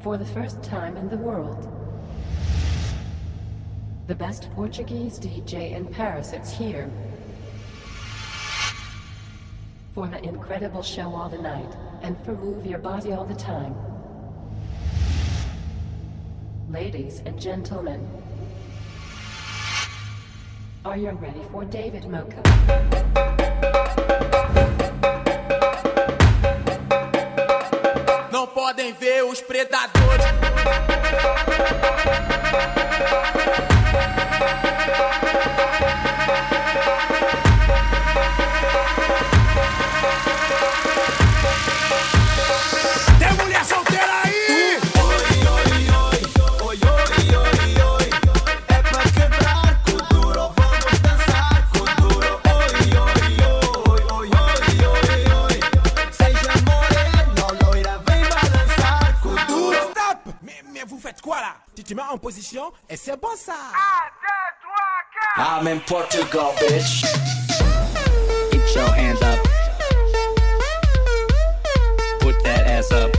For the first time in the world. The best Portuguese DJ in Paris, it's here. For the incredible show all the night, and for move your body all the time. Ladies and gentlemen, are you ready for David Mocha? Podem ver os predadores. I'm in Portugal, bitch. Get your hands up. Put that ass up.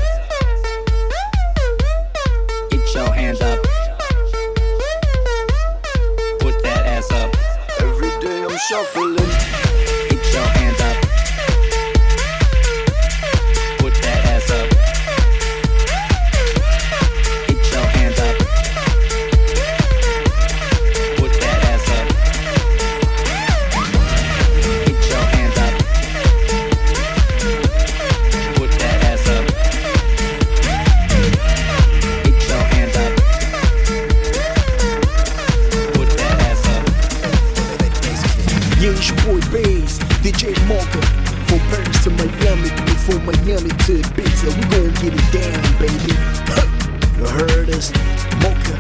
Get your hands up. Put that ass up. Every day I'm shuffling. Yeah, it's your boy Baze, DJ Marker. From Paris to Miami, from Miami to Ibiza, we gon' get it down, baby. you heard us? Mocha,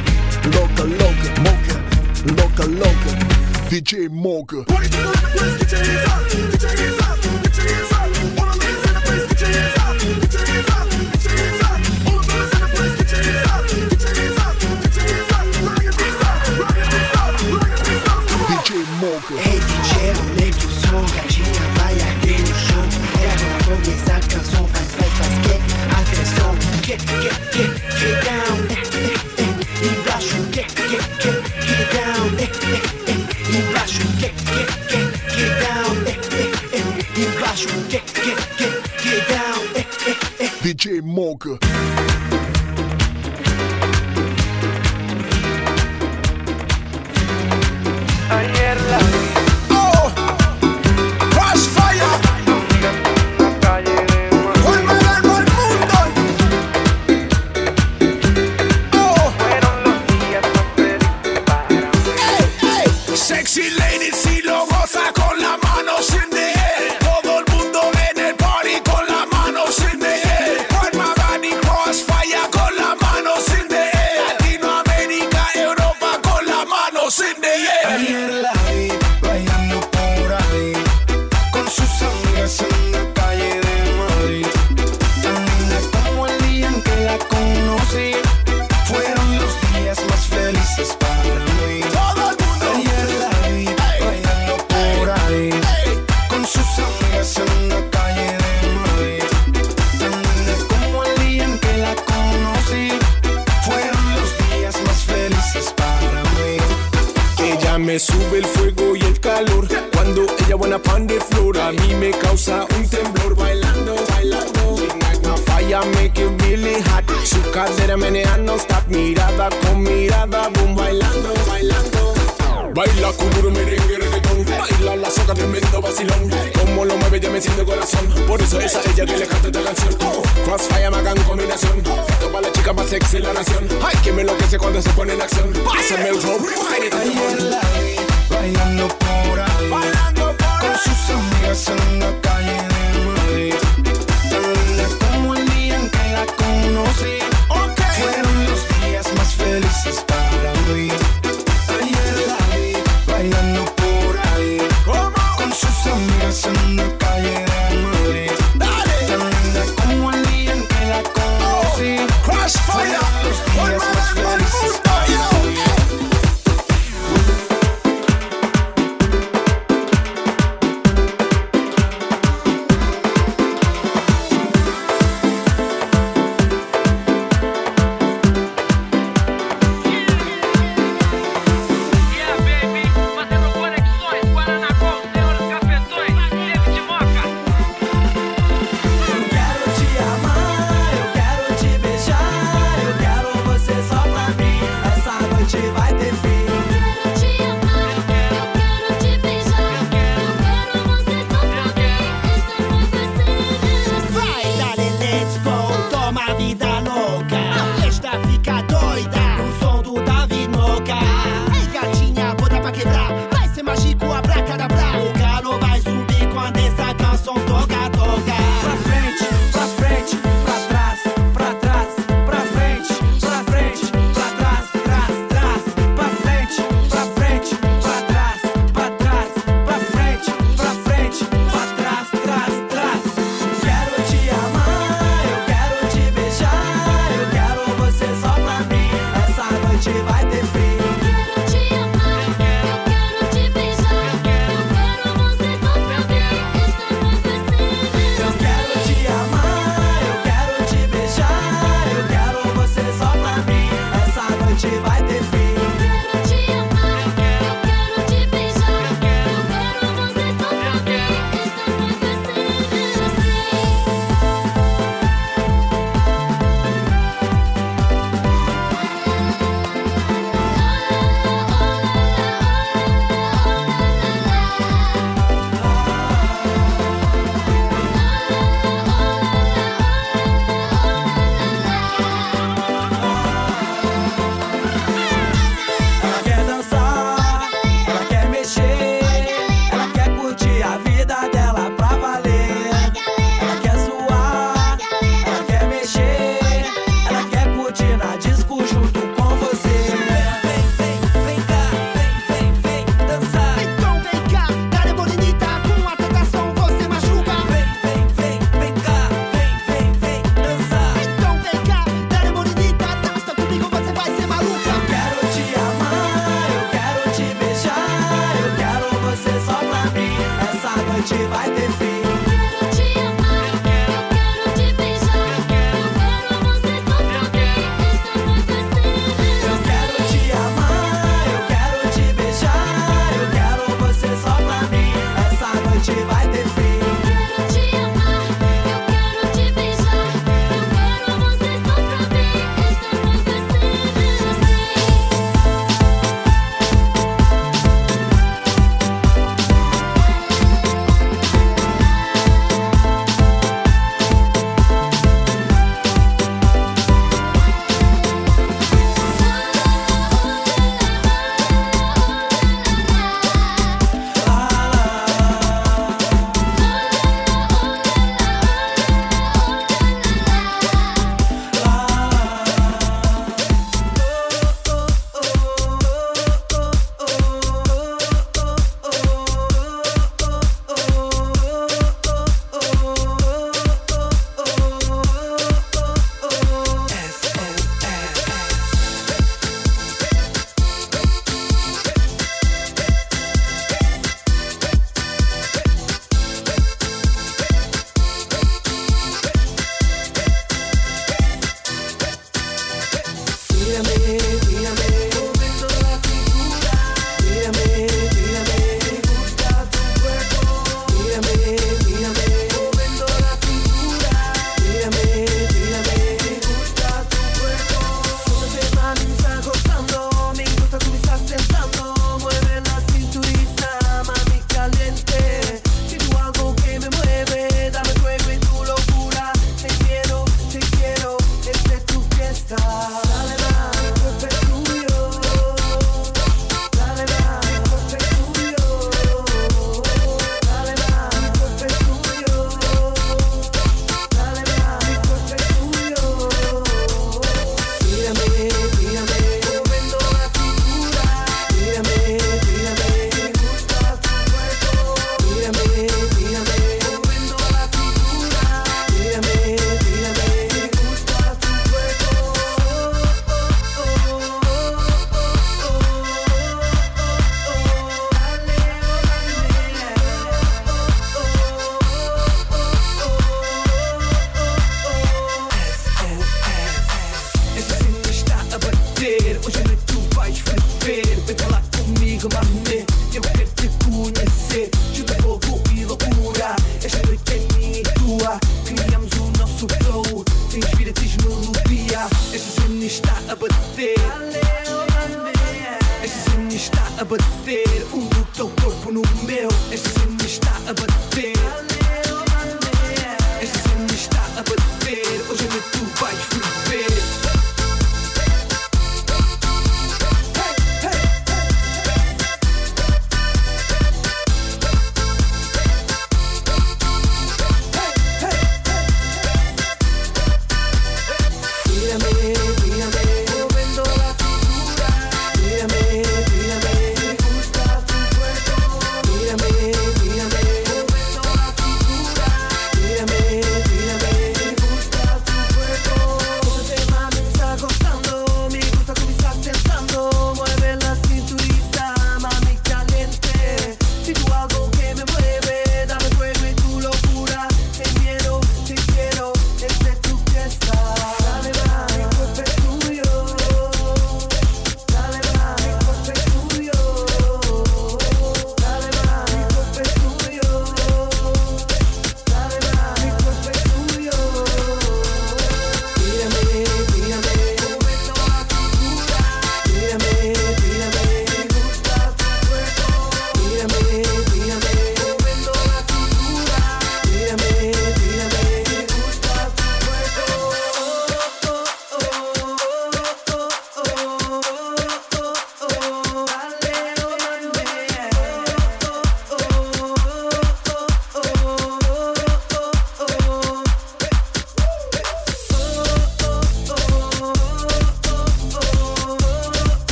loca, loca, mocha, loca, loca. DJ Mocha. What is your hands up, put your hands up, put your hands up. wanna live in the place, Put your hands up, put your hands up. moca. cuando ella buena pan de flor. A mí me causa un temblor bailando, bailando. Falla, make it really hot. Su cadera menea no stop. Mirada con mirada, boom, bailando, bailando. Baila kuduro, merengue, reggaetón Baila la soca, tremendo vacilón Como lo mueve ya me siento corazón Por eso es a ella que le canto esta canción Crossfire, Magan, combinación Esto para la chica más sexy la nación Ay, que me enloquece cuando se pone en acción Pásame el rock, bailando por ahí. Bailando por Con sus amigas en la calle de Madrid. Tan como el día en que la conocí. Okay. Fueron los días más felices para mí.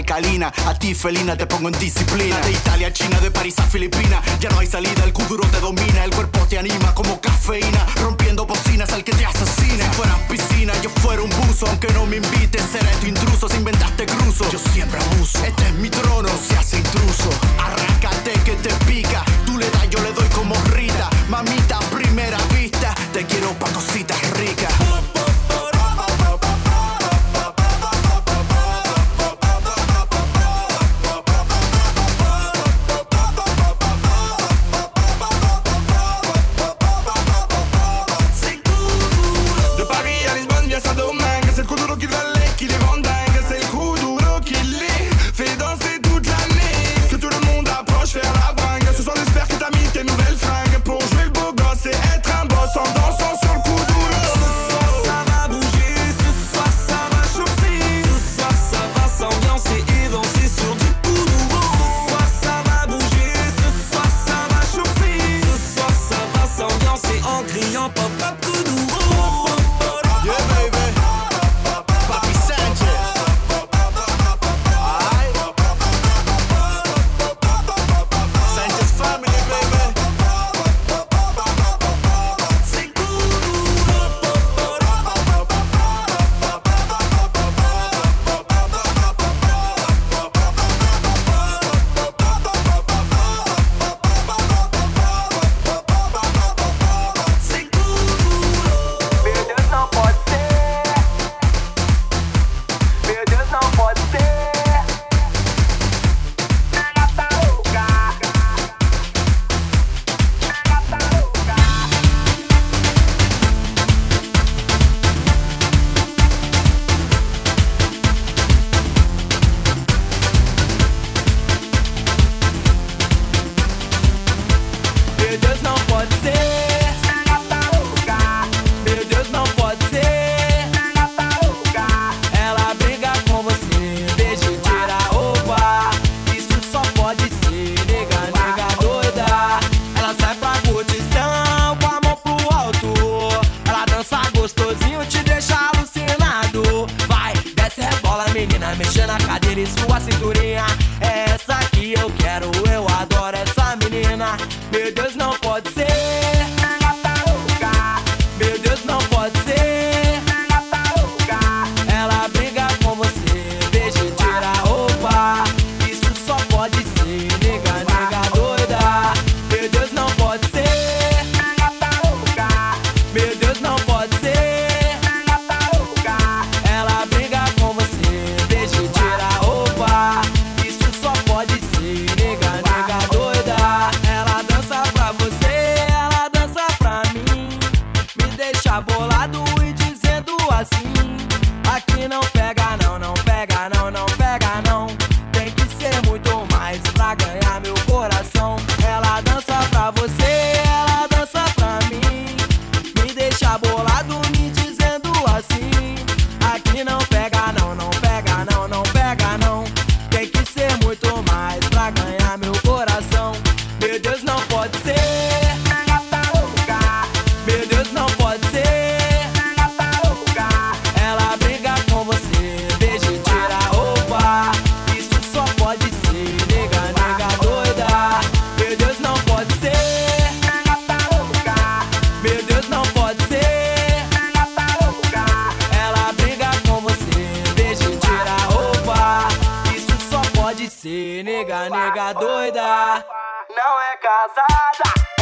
alcalina. A ti, felina, te pongo en disciplina. De Italia, a China, de París a Filipinas. Ya no hay salida, el cuduro te domina. El cuerpo te anima como cafeína. Rompiendo bocinas al que te asesina. Si fuera piscina, yo fuera un buzo. Aunque no me invites, seré tu intruso. Si inventaste cruzo, yo siempre abuso. Este es mi trono, se hace intruso. Arrácate que te pica. Tú le das, yo le doy como Rita. Mamita, primera vista. Te quiero pa' cositas ricas. casada.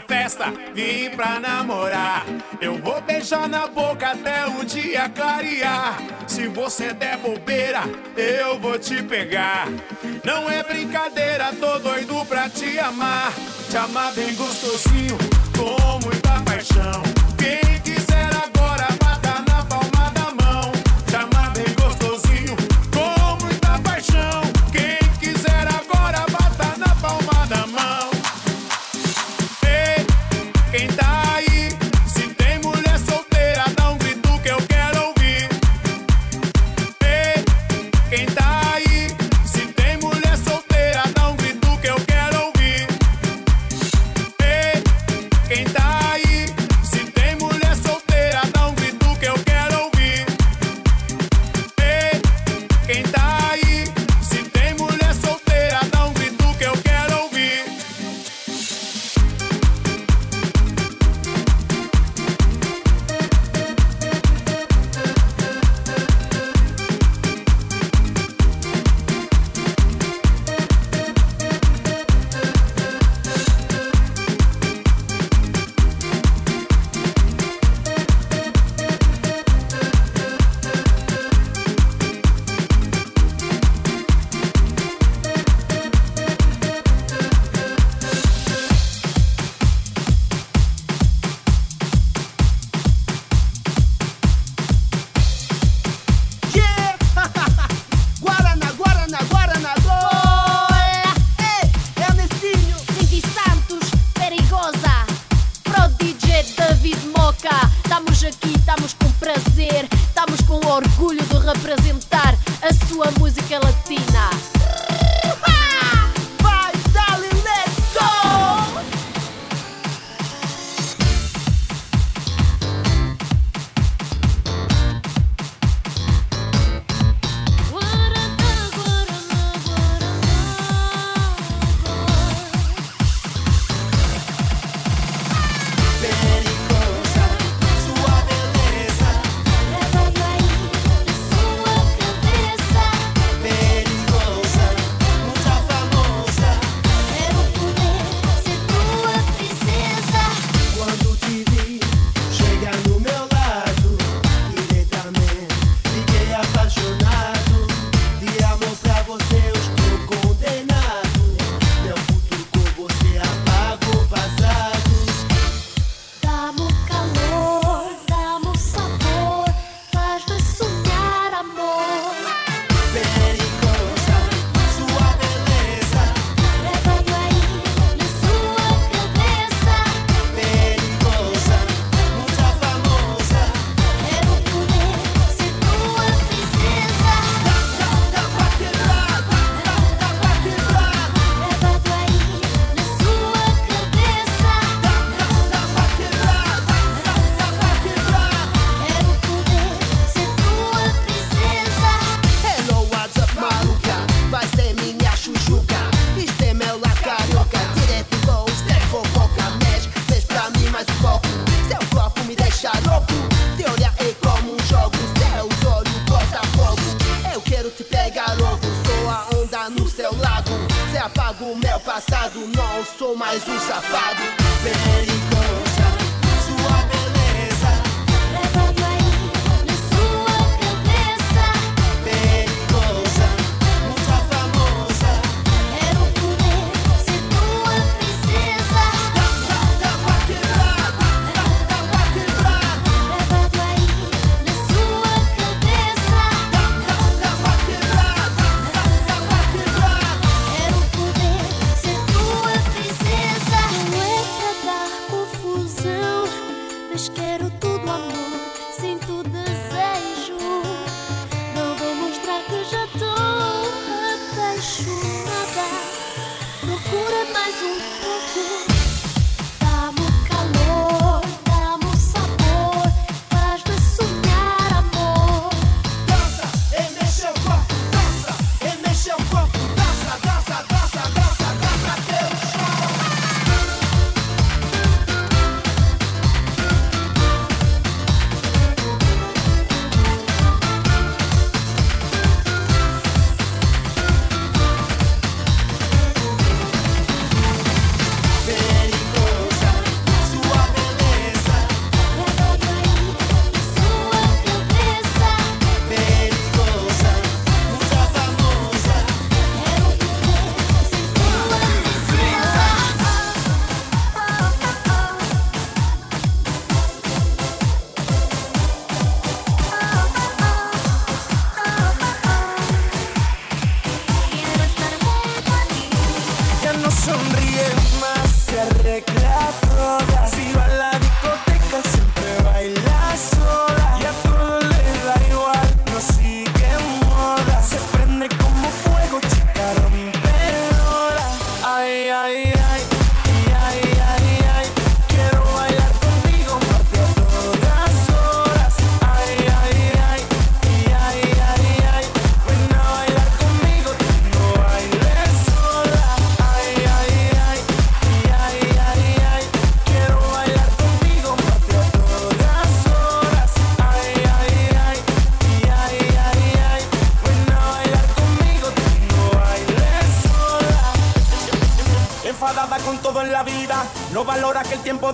festa, vim pra namorar. Eu vou beijar na boca até o dia clarear. Se você der bobeira, eu vou te pegar. Não é brincadeira, tô doido pra te amar. Te amar bem gostosinho.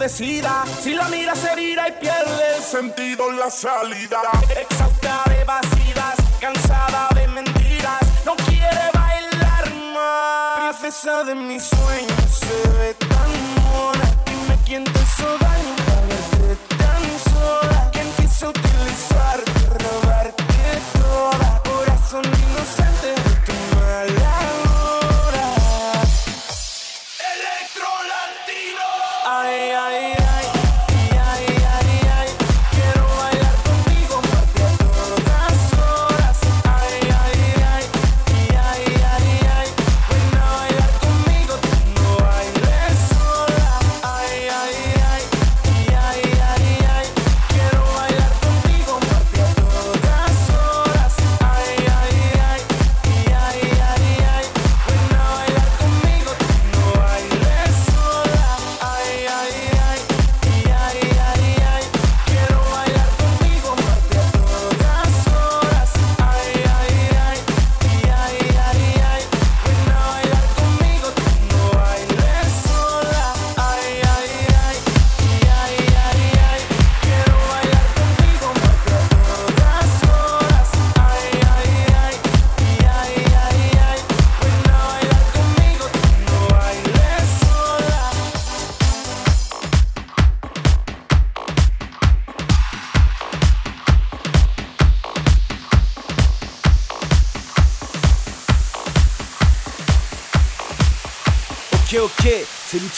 Si la miras herida y pierde el sentido en la salida. Exhausta de vacilas, cansada de mentiras, no quiere bailar más. Princesa de mis sueños se ve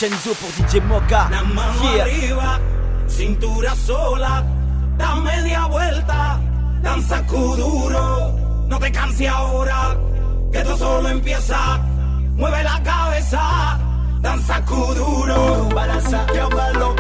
Vincenzo por DJ Mocha. La arriba, cintura sola, da media vuelta, danza duro. No te canses ahora, que esto solo empieza. Mueve la cabeza, danza duro. Balanza, llámalo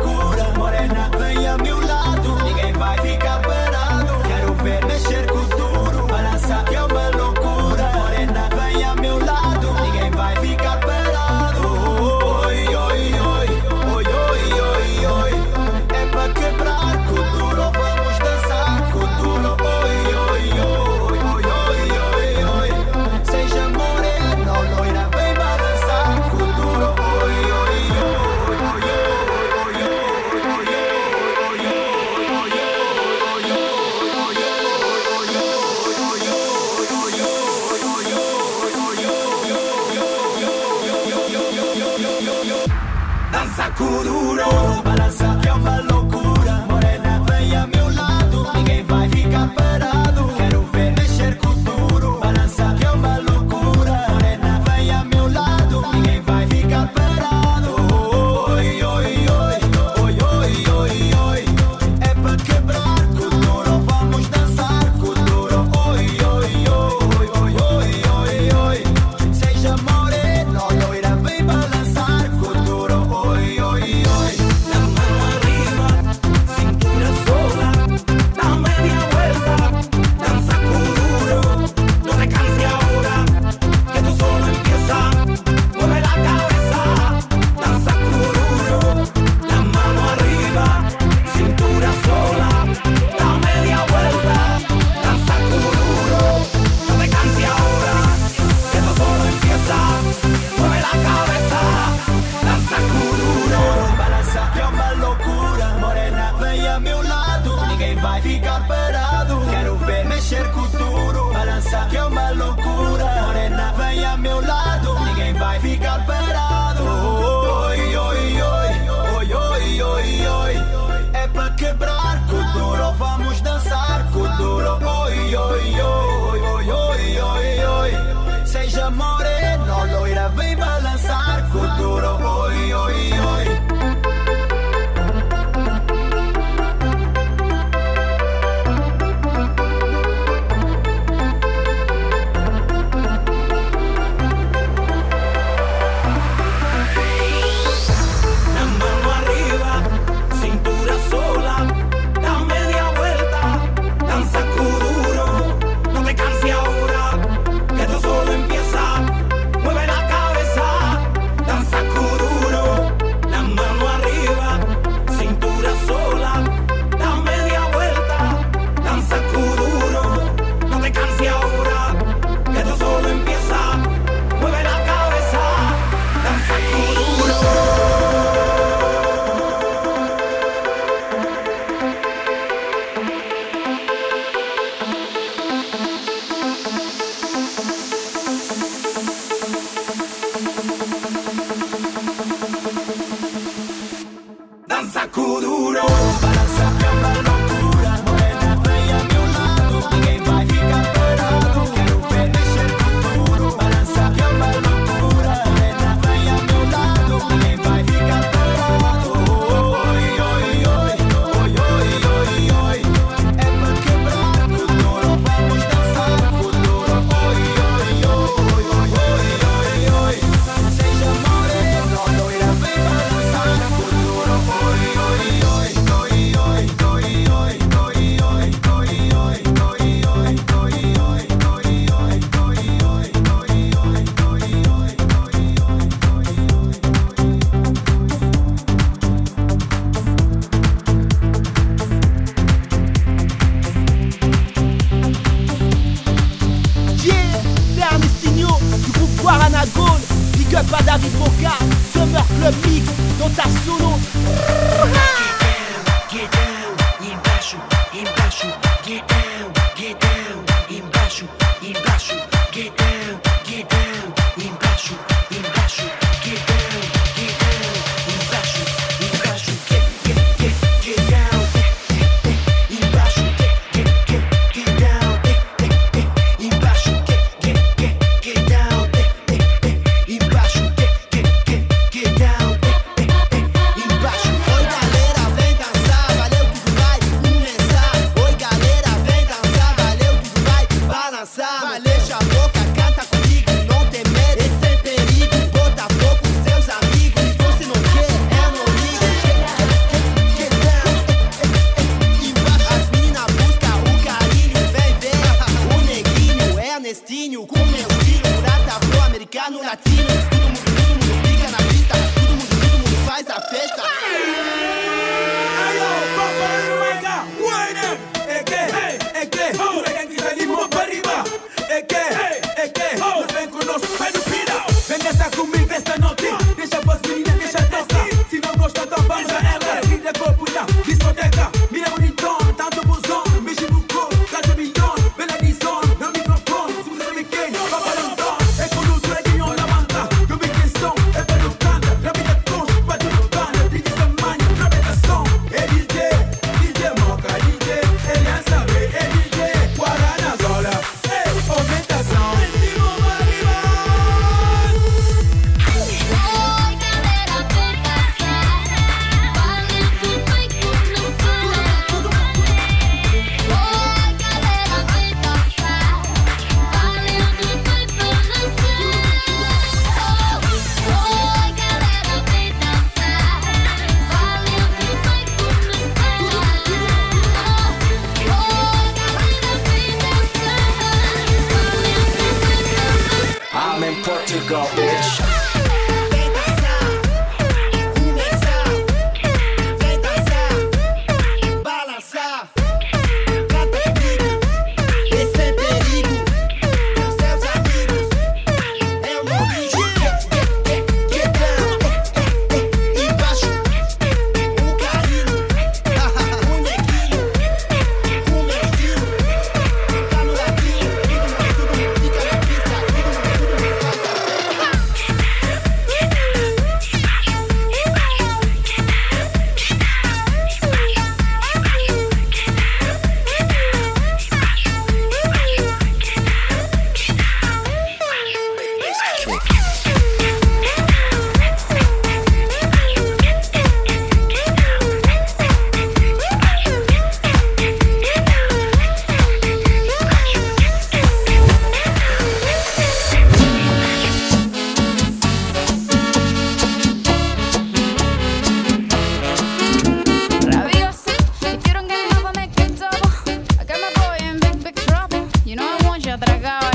dragão.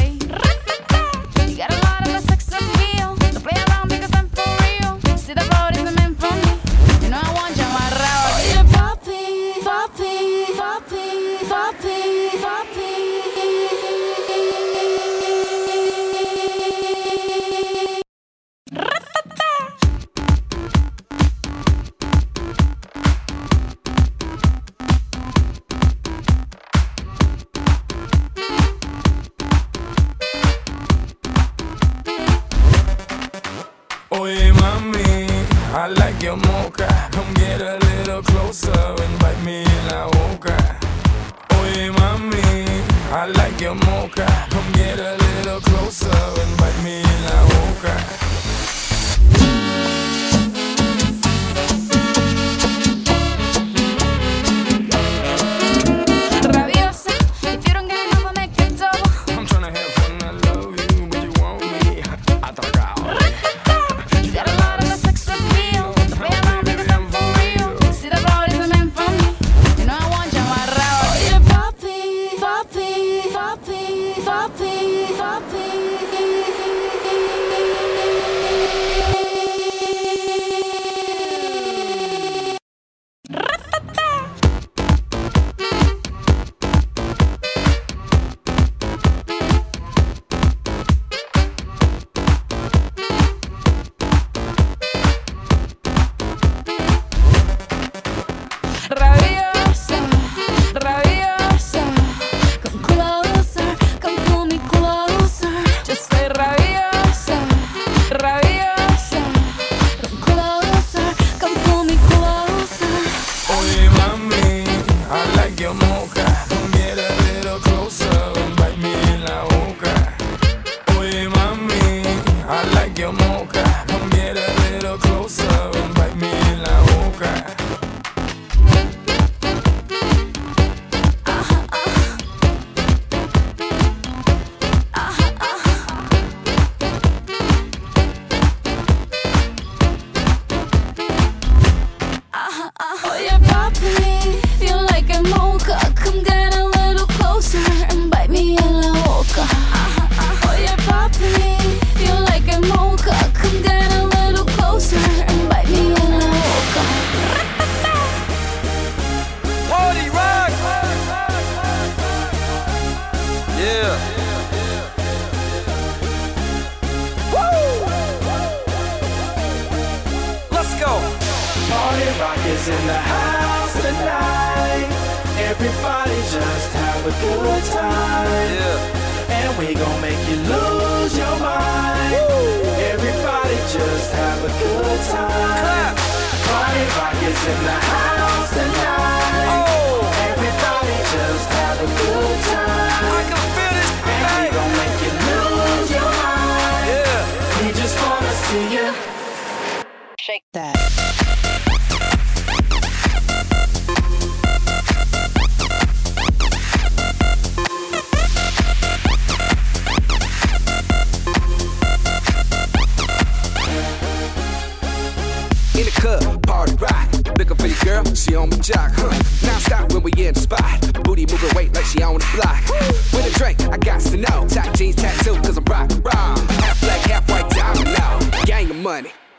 your mom.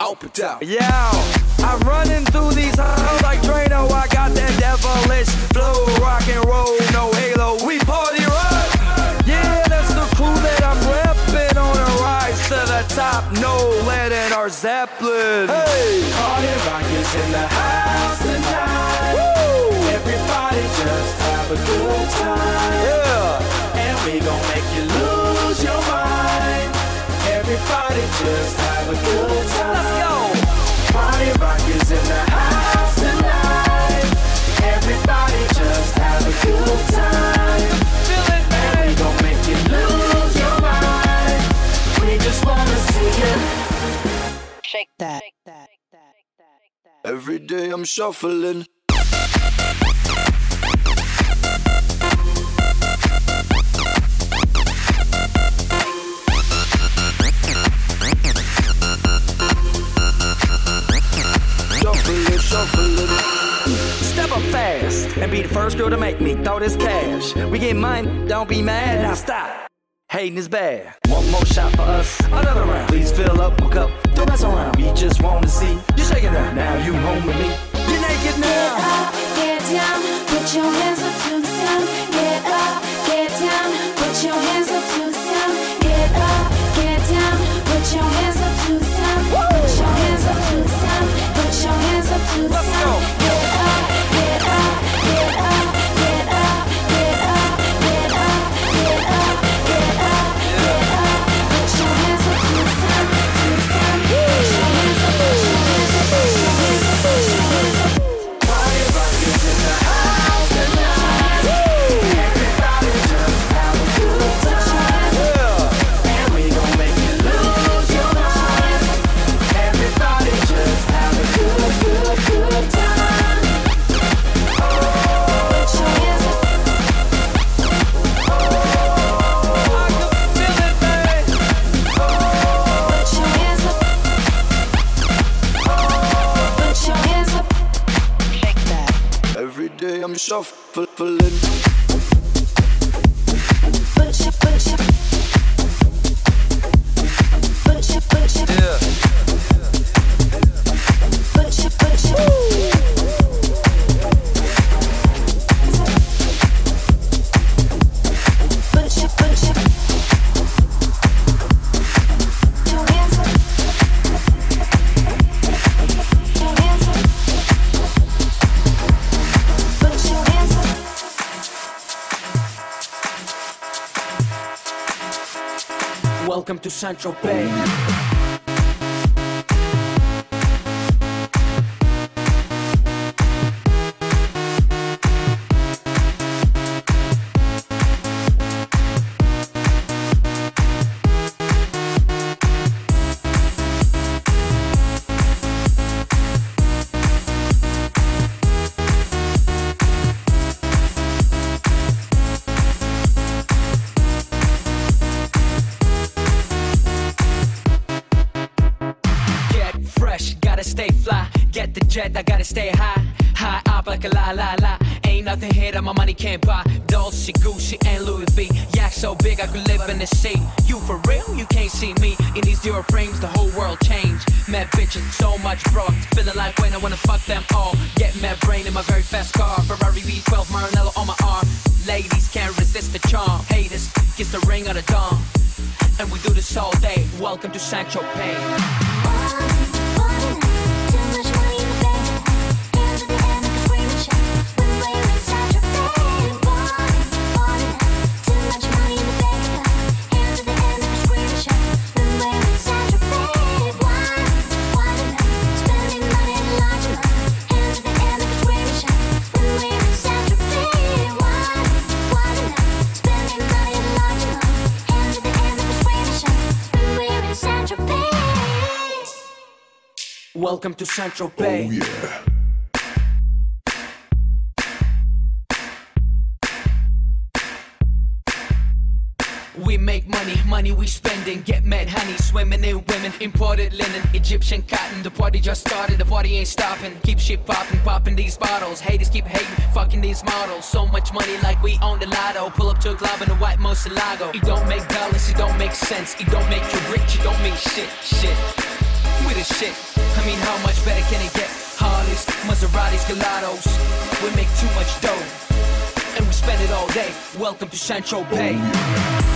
Open up. Yo, I'm running through these halls like Drano. I got that devilish flow, rock and roll, no halo. We party rock. Yeah, that's the crew that I'm repping on a rise to the top. No lead in our Zeppelin. Hey, Party rock is in the house tonight. Everybody just have a good time. Yeah. And we gon' make you mind. Everybody just have a good time. Let's go. Party rock is in the house tonight. Everybody just have a good time. Feel it, man. And we gon' make you lose your mind. We just wanna see you. Shake that. Every day I'm shuffling. Shuffling, shuffling. Step up fast and be the first girl to make me throw this cash. We get mine, don't be mad, now stop. Hating is bad. One more shot for us, another round. Please fill up my cup, don't mess around. We just wanna see you shaking that. Now you home with me. You're naked now. Get down, put your hands up to the sound. Get up, get down, put your hands up to the sound. Get up, get down, put your hands up Let's go. St. Tropez. Mad bitches, so much broad. Feeling like when I wanna fuck them all. Get mad brain in my very fast car. Ferrari V12 Maranello on my arm. Ladies can't resist the charm. Haters, kiss the ring of the dawn. And we do this all day. Welcome to St. Tropez. Welcome to Central oh, Bay. We make money, money we spending. Get mad honey, swimming in women. Imported linen, Egyptian cotton. The party just started, the party ain't stopping. Keep shit popping, popping these bottles. Haters keep hating, fucking these models. So much money like we own the lotto. Pull up to a club in a white Murciélago. It don't make dollars, it don't make sense. It don't make you rich, it don't mean shit, shit. We the shit. I mean, how much better can it get? Harleys, Maseratis, Gelatos. We make too much dough, and we spend it all day. Welcome to St. Tropez.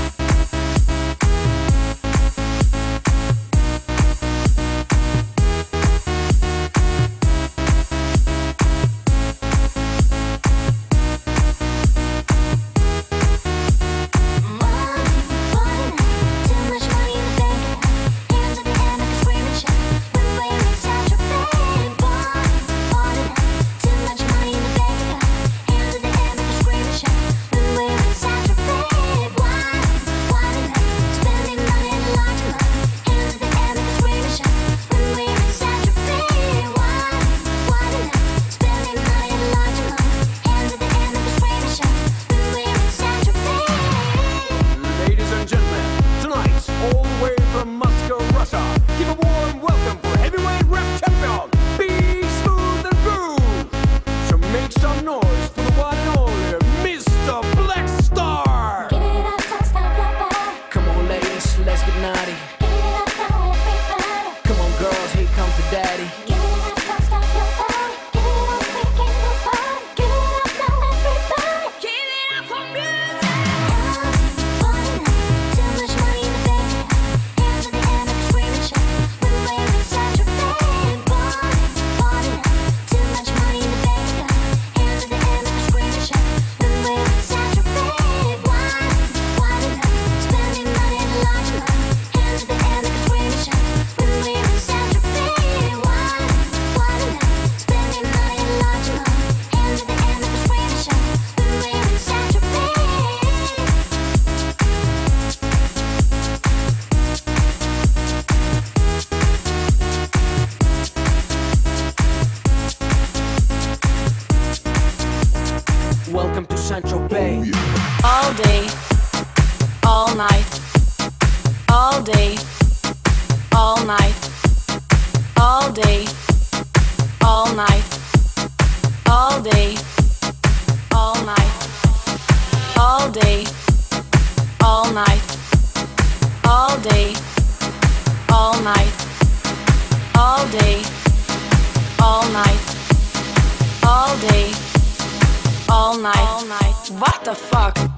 All night, night. What the fuck?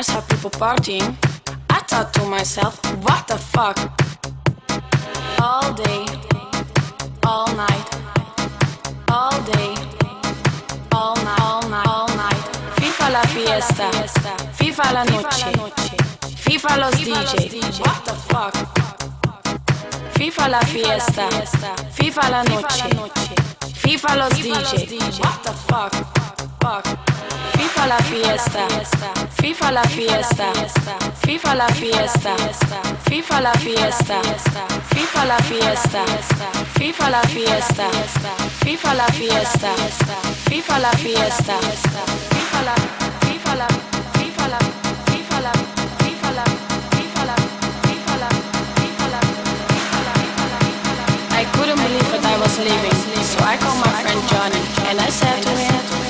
I saw people partying, I thought to myself, what the fuck? All day, all night, all day, all night, all night, all night. FIFA la fiesta, FIFA la noche, FIFA los DJ. What the fuck? FIFA la fiesta, FIFA la noche, FIFA los DJ. What the fuck? Fuck. FIFA la fiesta, FIFA la fiesta, FIFA la fiesta, FIFA la fiesta, FIFA la fiesta, FIFA la fiesta, FIFA la fiesta, FIFA la fiesta, FIFA la, FIFA la, FIFA la, FIFA la, FIFA la, FIFA la, FIFA la, FIFA la, I couldn't believe what I was living, so I called my friend Johnny and I said to him.